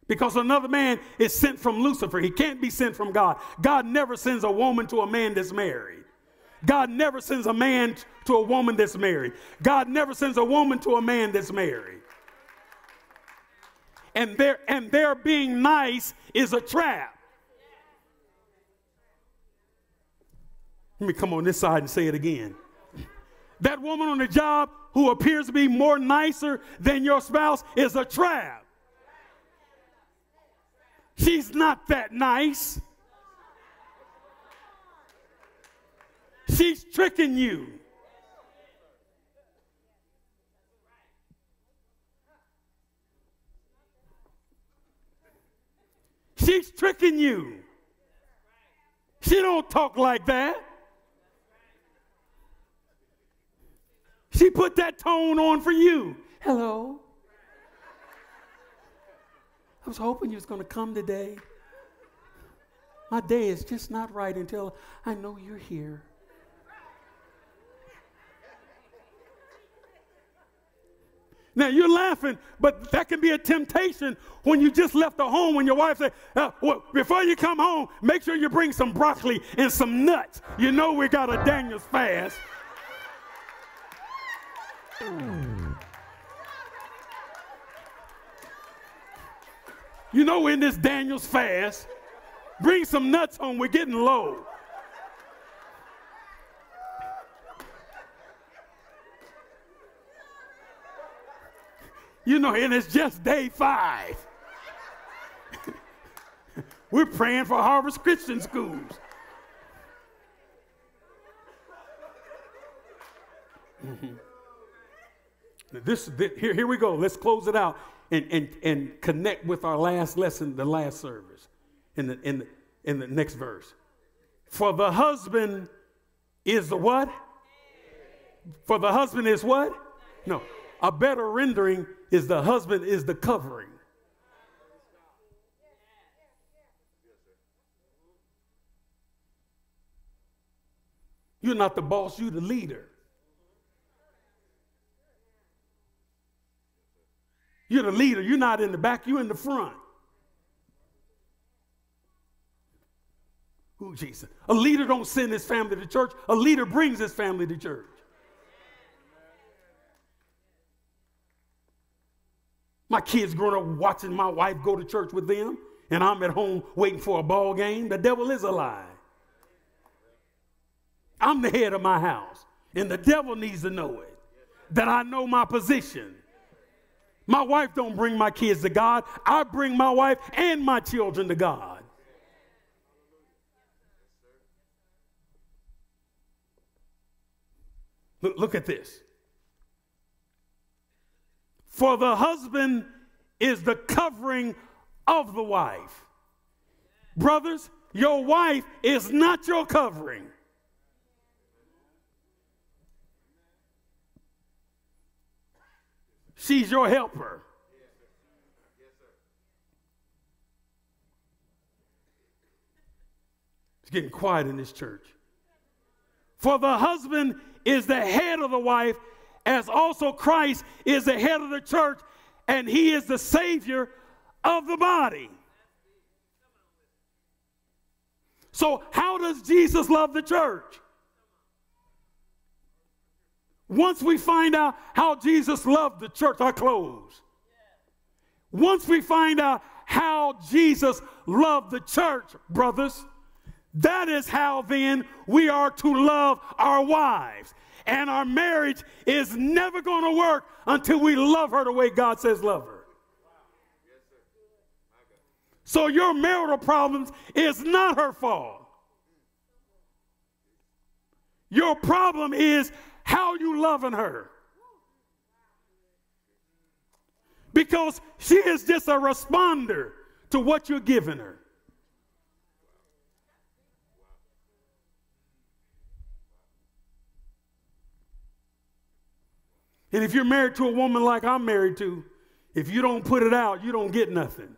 Because another man is sent from Lucifer. He can't be sent from God. God never sends a woman to a man that's married. God never sends a man to a woman that's married. God never sends a woman to a man that's married. And their and their being nice is a trap. Let me come on this side and say it again. That woman on the job who appears to be more nicer than your spouse is a trap. She's not that nice. She's tricking you. She's tricking you. She don't talk like that. She put that tone on for you. Hello. I was hoping you was going to come today. My day is just not right until I know you're here. Now you're laughing, but that can be a temptation when you just left the home. When your wife said, uh, well, "Before you come home, make sure you bring some broccoli and some nuts." You know we got a Daniel's fast. You know, in this Daniel's fast, bring some nuts home. We're getting low. You know, and it's just day five. We're praying for Harvest Christian Schools. Mm-hmm. This, this, here, here we go. Let's close it out and, and, and connect with our last lesson, the last service, in the, in the, in the next verse. For the husband is the what? For the husband is what? No. A better rendering is the husband is the covering. You're not the boss, you're the leader. You're the leader. You're not in the back, you're in the front. Ooh, Jesus. A leader don't send his family to church. A leader brings his family to church. My kids growing up watching my wife go to church with them, and I'm at home waiting for a ball game. The devil is a lie. I'm the head of my house, and the devil needs to know it. That I know my position. My wife don't bring my kids to God. I bring my wife and my children to God. Look, look at this. For the husband is the covering of the wife. Brothers, your wife is not your covering. She's your helper. It's getting quiet in this church. For the husband is the head of the wife, as also Christ is the head of the church, and he is the Savior of the body. So, how does Jesus love the church? Once we find out how Jesus loved the church, I close. Once we find out how Jesus loved the church, brothers. That is how then we are to love our wives. And our marriage is never going to work until we love her the way God says love her. So your marital problems is not her fault. Your problem is how you loving her. Because she is just a responder to what you're giving her. And if you're married to a woman like I'm married to, if you don't put it out, you don't get nothing.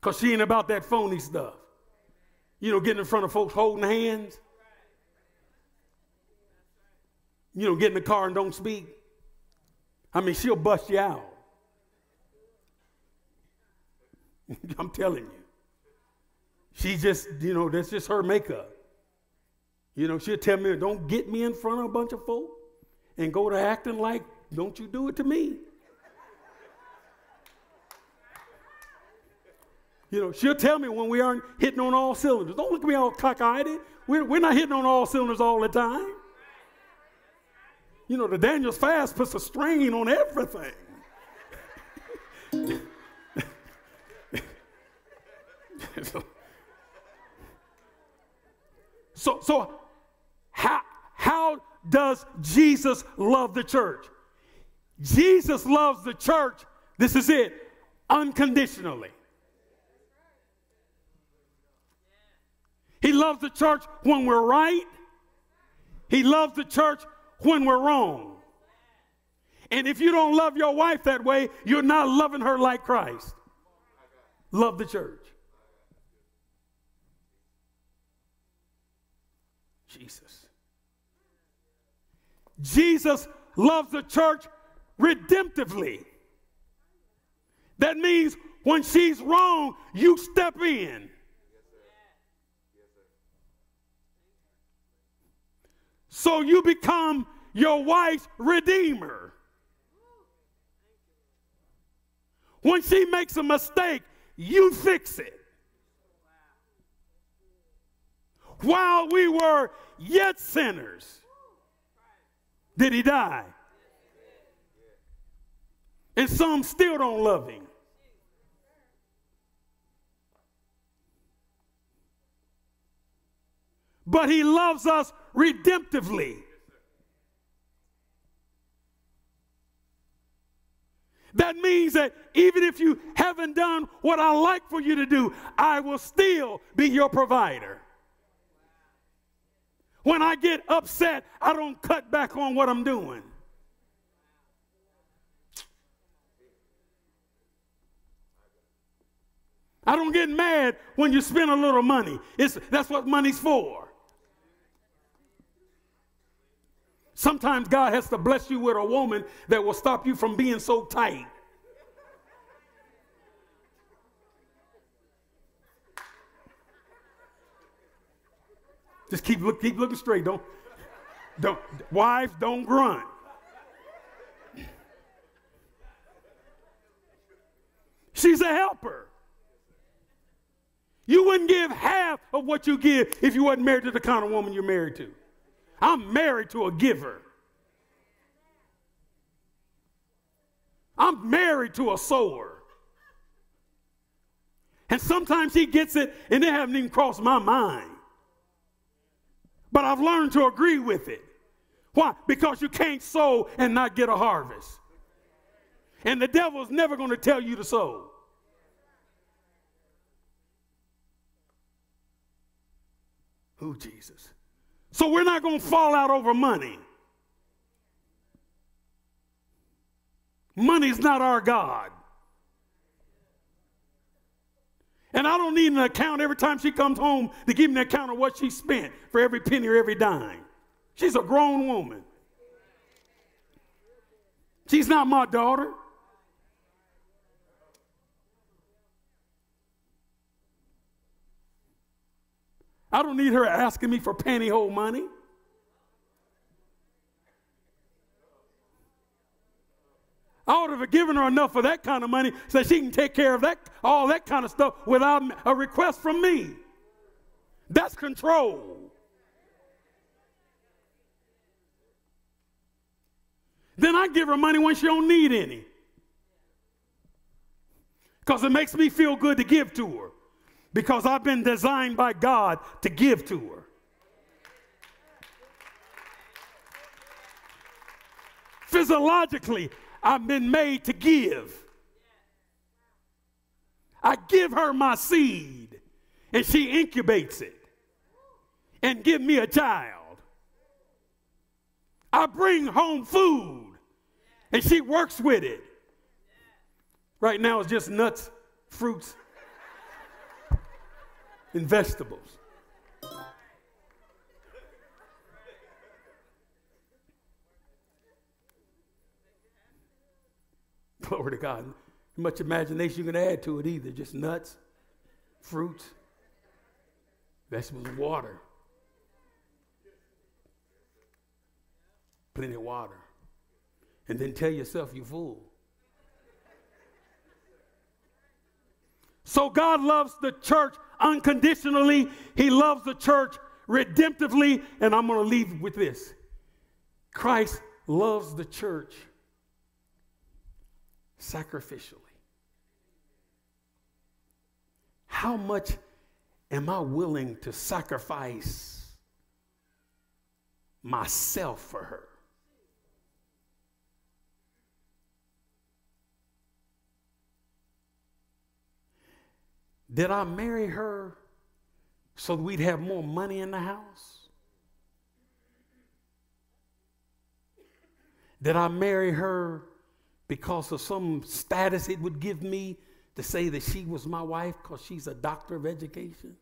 Because she ain't about that phony stuff. You know, getting in front of folks holding hands. You know, get in the car and don't speak. I mean, she'll bust you out. I'm telling you. She just, you know, that's just her makeup. You know, she'll tell me, don't get me in front of a bunch of folk and go to acting like, don't you do it to me. You know, she'll tell me when we aren't hitting on all cylinders. Don't look at me all cockeyed. We're, we're not hitting on all cylinders all the time. You know, the Daniel's fast puts a strain on everything. so, so how, how does Jesus love the church? Jesus loves the church, this is it, unconditionally. He loves the church when we're right. He loves the church when we're wrong. And if you don't love your wife that way, you're not loving her like Christ. Love the church. Jesus. Jesus loves the church redemptively. That means when she's wrong, you step in. So you become your wife's redeemer. When she makes a mistake, you fix it. While we were yet sinners, did he die? And some still don't love him. But he loves us redemptively. That means that even if you haven't done what I like for you to do, I will still be your provider. When I get upset, I don't cut back on what I'm doing. I don't get mad when you spend a little money. It's, that's what money's for. Sometimes God has to bless you with a woman that will stop you from being so tight. Just keep look, keep looking straight. Don't, don't, wives, don't grunt. She's a helper. You wouldn't give half of what you give if you wasn't married to the kind of woman you're married to. I'm married to a giver. I'm married to a sower. And sometimes he gets it and it hasn't even crossed my mind. But I've learned to agree with it. Why? Because you can't sow and not get a harvest. And the devil's never going to tell you to sow. Who, Jesus? So we're not going to fall out over money. Money's not our God. And I don't need an account every time she comes home to give me an account of what she spent for every penny or every dime. She's a grown woman. She's not my daughter. I don't need her asking me for pantyhose money. I ought to have given her enough of that kind of money so she can take care of that, all that kind of stuff without a request from me. That's control. Then I give her money when she don't need any. Because it makes me feel good to give to her. Because I've been designed by God to give to her. Physiologically, I've been made to give. I give her my seed and she incubates it and give me a child. I bring home food and she works with it. Right now it's just nuts, fruits, and vegetables. Glory to God. Much imagination you can add to it either. Just nuts, fruits, vegetables, water. Plenty of water. And then tell yourself you're full. So God loves the church unconditionally. He loves the church redemptively. And I'm going to leave with this Christ loves the church sacrificially. How much am I willing to sacrifice myself for her? Did I marry her so we'd have more money in the house? Did I marry her because of some status it would give me to say that she was my wife because she's a doctor of education?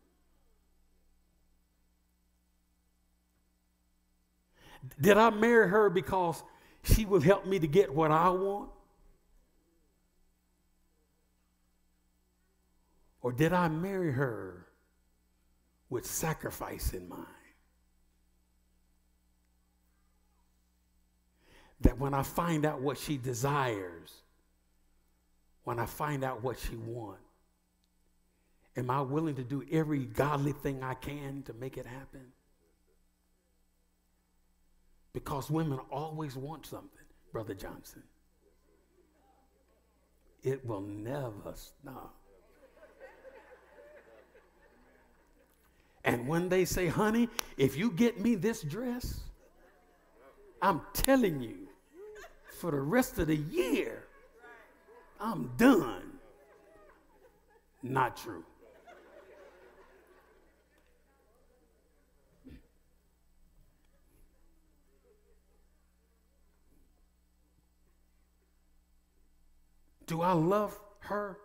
Did I marry her because she would help me to get what I want? Or did I marry her with sacrifice in mind? that when I find out what she desires, when I find out what she wants, am I willing to do every godly thing I can to make it happen? Because women always want something, Brother Johnson. It will never stop. And when they say, honey, if you get me this dress, I'm telling you, for the rest of the year. I'm done. Not true. Do I love her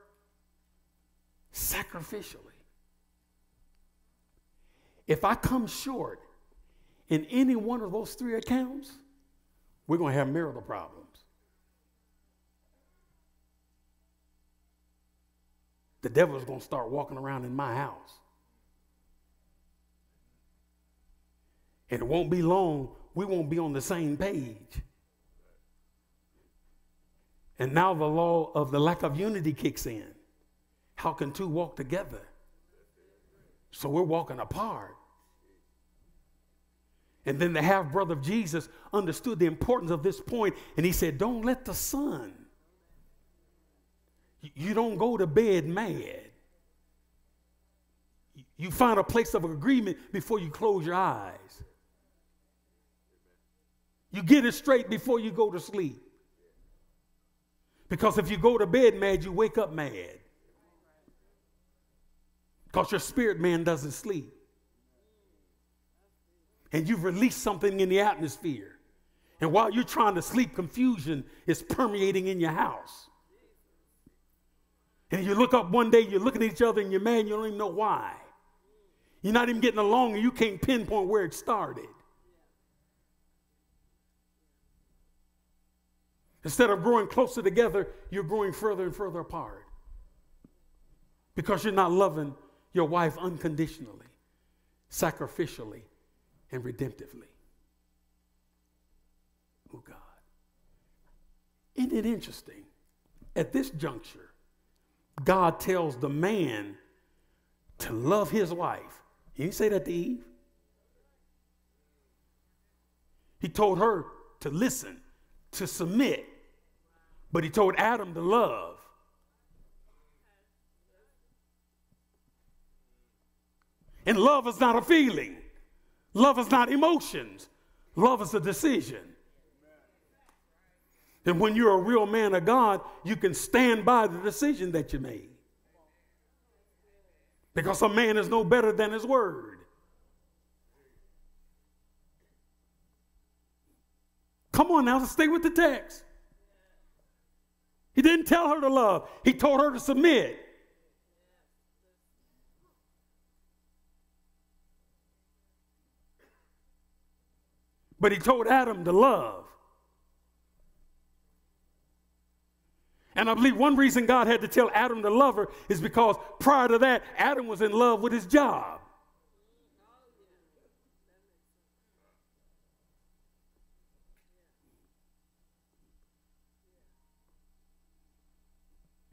sacrificially? If I come short in any one of those three accounts, we're going to have marital problems. the devil's going to start walking around in my house. And it won't be long, we won't be on the same page. And now the law of the lack of unity kicks in. How can two walk together? So we're walking apart. And then the half brother of Jesus understood the importance of this point, and he said, Don't let the sun you don't go to bed mad. You find a place of agreement before you close your eyes. You get it straight before you go to sleep. Because if you go to bed mad, you wake up mad. Because your spirit man doesn't sleep. And you've released something in the atmosphere. And while you're trying to sleep, confusion is permeating in your house. And you look up one day, you're looking at each other and you're mad, you don't even know why. You're not even getting along and you can't pinpoint where it started. Instead of growing closer together, you're growing further and further apart. Because you're not loving your wife unconditionally, sacrificially, and redemptively. Oh God. Isn't it interesting? At this juncture, God tells the man to love his wife. He didn't say that to Eve. He told her to listen, to submit, but he told Adam to love. And love is not a feeling, love is not emotions, love is a decision. And when you're a real man of God, you can stand by the decision that you made. Because a man is no better than his word. Come on now, stay with the text. He didn't tell her to love, he told her to submit. But he told Adam to love. And I believe one reason God had to tell Adam to love her is because prior to that, Adam was in love with his job.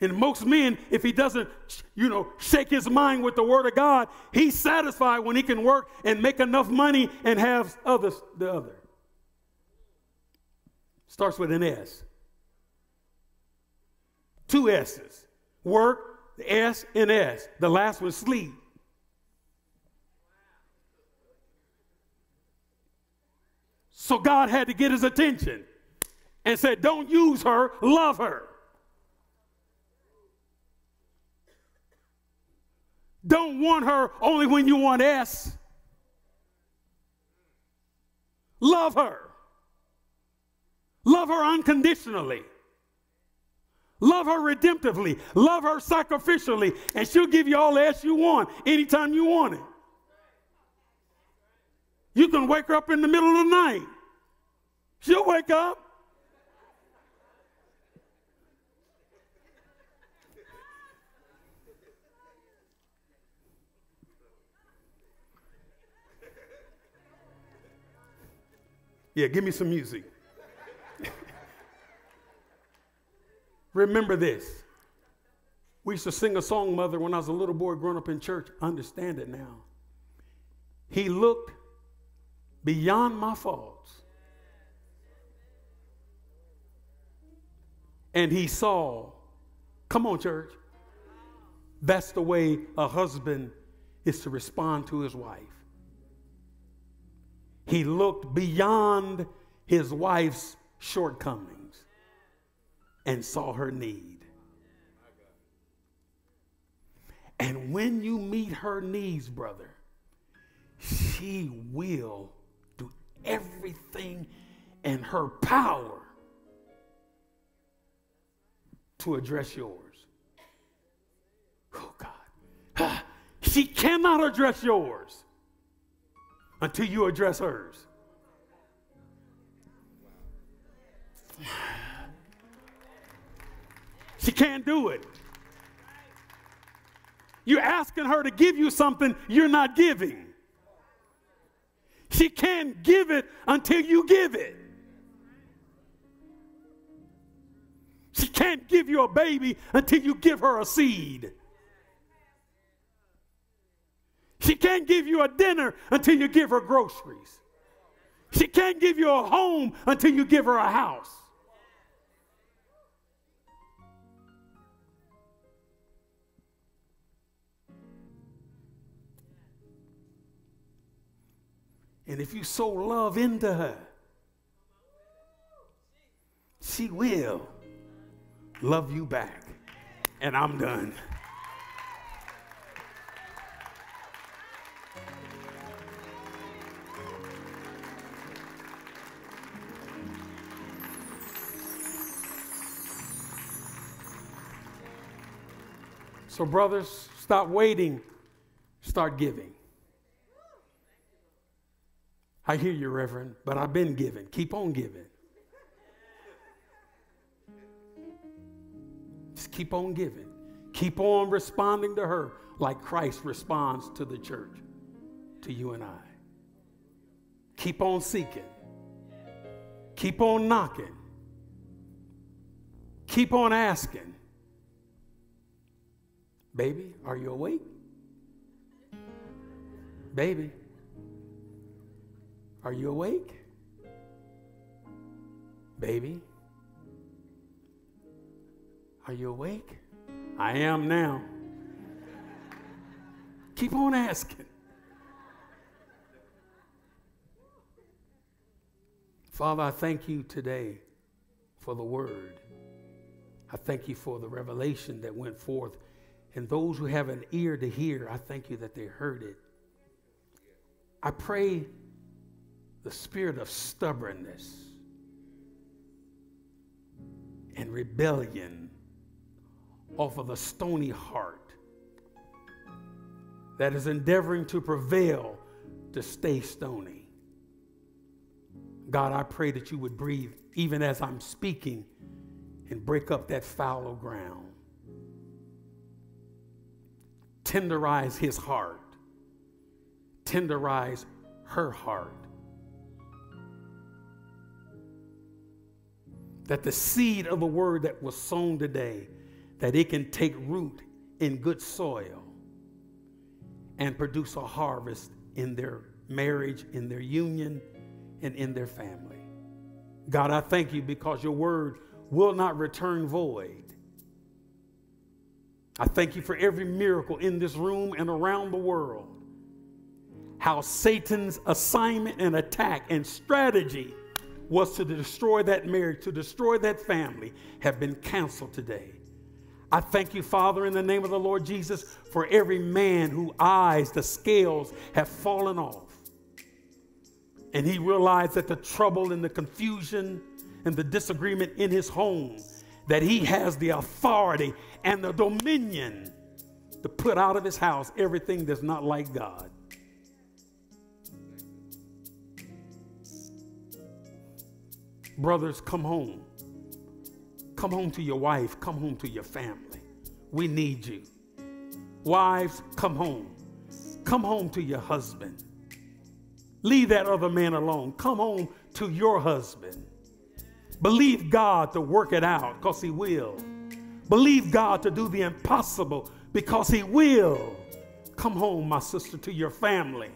And most men, if he doesn't, you know, shake his mind with the word of God, he's satisfied when he can work and make enough money and have others the other. Starts with an S. Two S's. Work, the S and S. The last one, sleep. So God had to get his attention and said, Don't use her, love her. Don't want her only when you want S. Love her. Love her unconditionally. Love her redemptively. Love her sacrificially. And she'll give you all the S you want anytime you want it. You can wake her up in the middle of the night. She'll wake up. Yeah, give me some music. Remember this. We used to sing a song, Mother, when I was a little boy growing up in church. Understand it now. He looked beyond my faults. And he saw, come on, church. That's the way a husband is to respond to his wife. He looked beyond his wife's shortcomings and saw her need. And when you meet her needs, brother, she will do everything in her power to address yours. Oh, God. She cannot address yours until you address hers. She can't do it. You're asking her to give you something you're not giving. She can't give it until you give it. She can't give you a baby until you give her a seed. She can't give you a dinner until you give her groceries. She can't give you a home until you give her a house. And if you sow love into her, she will love you back. And I'm done. So, brothers, stop waiting, start giving. I hear you, Reverend, but I've been giving. Keep on giving. Just keep on giving. Keep on responding to her like Christ responds to the church, to you and I. Keep on seeking. Keep on knocking. Keep on asking. Baby, are you awake? Baby, are you awake? Baby, are you awake? I am now. Keep on asking. Father, I thank you today for the word. I thank you for the revelation that went forth. And those who have an ear to hear, I thank you that they heard it. I pray the spirit of stubbornness and rebellion off of the stony heart that is endeavoring to prevail to stay stony. God, I pray that you would breathe even as I'm speaking and break up that fallow ground. Tenderize his heart tenderize her heart. That the seed of the word that was sown today, that it can take root in good soil and produce a harvest in their marriage, in their union, and in their family. God, I thank you because your word will not return void. I thank you for every miracle in this room and around the world how Satan's assignment and attack and strategy was to destroy that marriage, to destroy that family, have been canceled today. I thank you, Father, in the name of the Lord Jesus, for every man whose eyes, the scales have fallen off. And he realized that the trouble and the confusion and the disagreement in his home, that he has the authority and the dominion to put out of his house everything that's not like God. Brothers, come home. Come home to your wife. Come home to your family. We need you. Wives, come home. Come home to your husband. Leave that other man alone. Come home to your husband. Believe God to work it out because He will. Believe God to do the impossible because He will. Come home, my sister, to your family.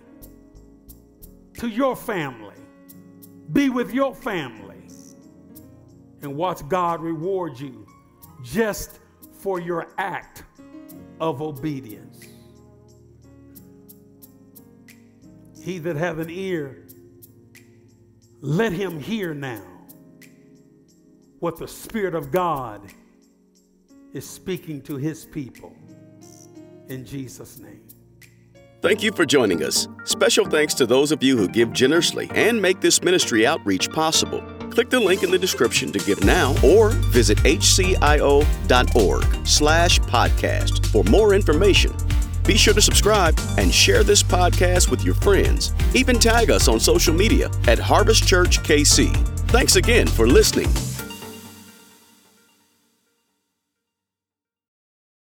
To your family. Be with your family and watch God reward you just for your act of obedience. He that hath an ear, let him hear now what the Spirit of God is speaking to his people. In Jesus' name. Thank you for joining us. Special thanks to those of you who give generously and make this ministry outreach possible. Click the link in the description to give now or visit hcio.org slash podcast for more information. Be sure to subscribe and share this podcast with your friends. Even tag us on social media at Harvest Church KC. Thanks again for listening